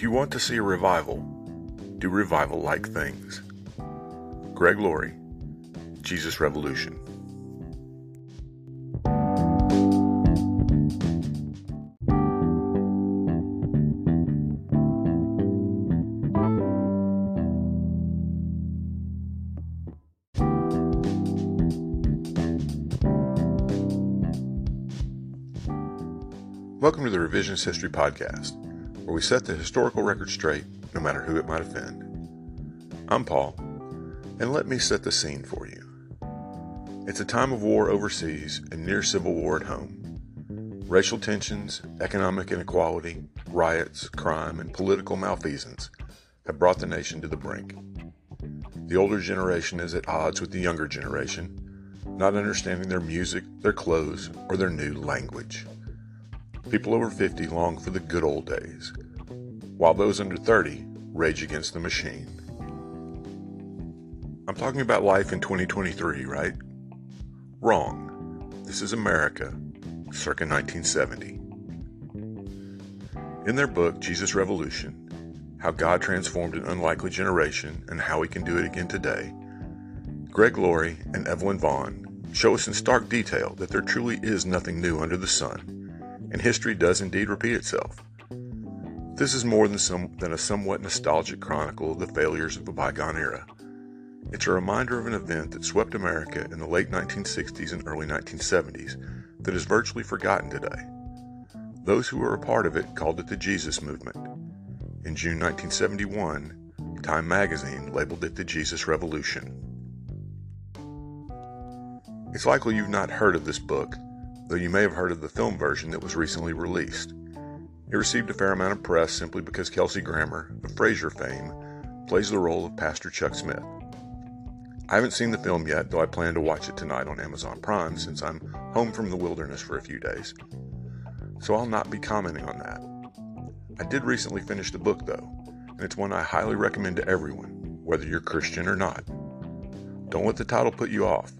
If you want to see a revival, do revival like things. Greg Laurie, Jesus Revolution. Welcome to the Revisionist History Podcast, where we set the historical record straight, no matter who it might offend. I'm Paul, and let me set the scene for you. It's a time of war overseas and near civil war at home. Racial tensions, economic inequality, riots, crime, and political malfeasance have brought the nation to the brink. The older generation is at odds with the younger generation, not understanding their music, their clothes, or their new language. People over 50 long for the good old days, while those under 30 rage against the machine. I'm talking about life in 2023, right? Wrong. This is America, circa 1970. In their book, Jesus Revolution How God Transformed an Unlikely Generation and How He Can Do It Again Today, Greg Laurie and Evelyn Vaughn show us in stark detail that there truly is nothing new under the sun and history does indeed repeat itself. This is more than, some, than a somewhat nostalgic chronicle of the failures of a bygone era. It's a reminder of an event that swept America in the late 1960s and early 1970s that is virtually forgotten today. Those who were a part of it called it the Jesus Movement. In June 1971, Time magazine labeled it the Jesus Revolution. It's likely you've not heard of this book, though you may have heard of the film version that was recently released. It received a fair amount of press simply because Kelsey Grammer, of Frasier fame, plays the role of Pastor Chuck Smith. I haven't seen the film yet, though I plan to watch it tonight on Amazon Prime since I'm home from the wilderness for a few days. So I'll not be commenting on that. I did recently finish the book, though, and it's one I highly recommend to everyone, whether you're Christian or not. Don't let the title put you off.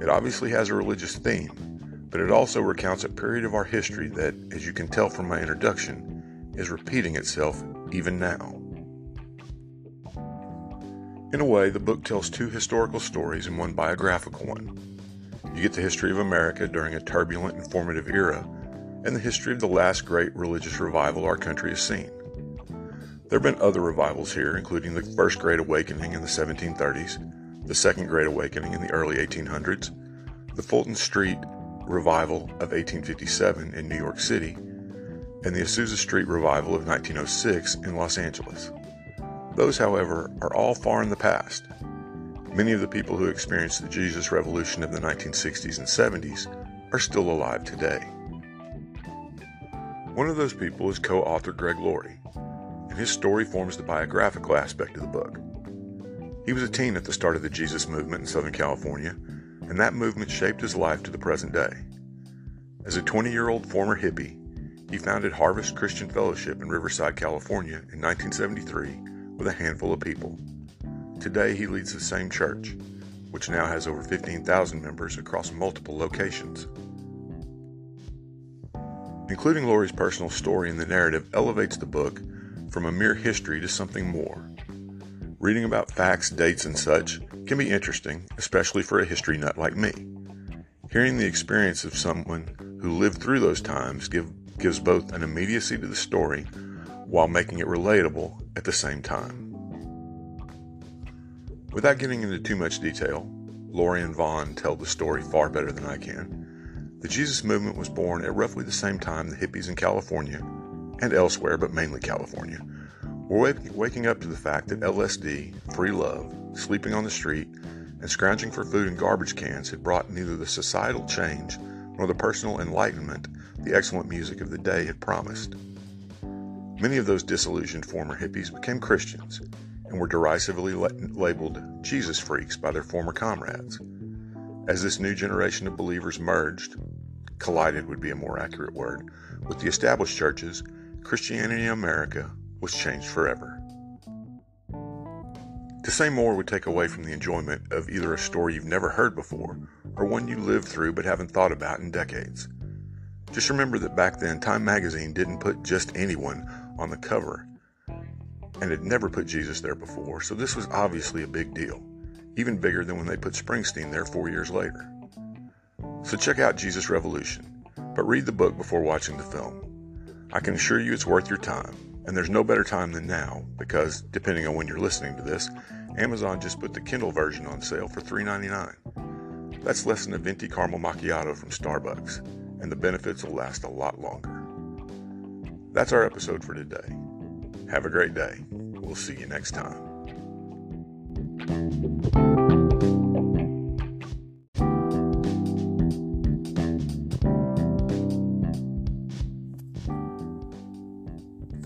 It obviously has a religious theme, but it also recounts a period of our history that, as you can tell from my introduction, is repeating itself even now. In a way, the book tells two historical stories and one biographical one. You get the history of America during a turbulent and formative era, and the history of the last great religious revival our country has seen. There have been other revivals here, including the First Great Awakening in the 1730s, the Second Great Awakening in the early 1800s, the Fulton Street Revival of 1857 in New York City and the Azusa Street Revival of 1906 in Los Angeles. Those, however, are all far in the past. Many of the people who experienced the Jesus Revolution of the 1960s and 70s are still alive today. One of those people is co author Greg Laurie, and his story forms the biographical aspect of the book. He was a teen at the start of the Jesus movement in Southern California and that movement shaped his life to the present day. As a 20 year old former hippie, he founded Harvest Christian Fellowship in Riverside, California in 1973 with a handful of people. Today, he leads the same church, which now has over 15,000 members across multiple locations. Including Laurie's personal story in the narrative elevates the book from a mere history to something more. Reading about facts, dates, and such can be interesting, especially for a history nut like me. Hearing the experience of someone who lived through those times give, gives both an immediacy to the story while making it relatable at the same time. Without getting into too much detail, Laurie and Vaughn tell the story far better than I can. The Jesus movement was born at roughly the same time the hippies in California and elsewhere, but mainly California, we're waking up to the fact that LSD, free love, sleeping on the street, and scrounging for food in garbage cans had brought neither the societal change nor the personal enlightenment the excellent music of the day had promised. Many of those disillusioned former hippies became Christians and were derisively labeled Jesus freaks by their former comrades. As this new generation of believers merged, collided would be a more accurate word, with the established churches, Christianity in America was changed forever. To say more would take away from the enjoyment of either a story you've never heard before or one you lived through but haven't thought about in decades. Just remember that back then, Time magazine didn't put just anyone on the cover and had never put Jesus there before, so this was obviously a big deal, even bigger than when they put Springsteen there four years later. So check out Jesus Revolution, but read the book before watching the film. I can assure you it's worth your time, and there's no better time than now because, depending on when you're listening to this, Amazon just put the Kindle version on sale for $3.99. That's less than a venti caramel macchiato from Starbucks, and the benefits will last a lot longer. That's our episode for today. Have a great day. We'll see you next time.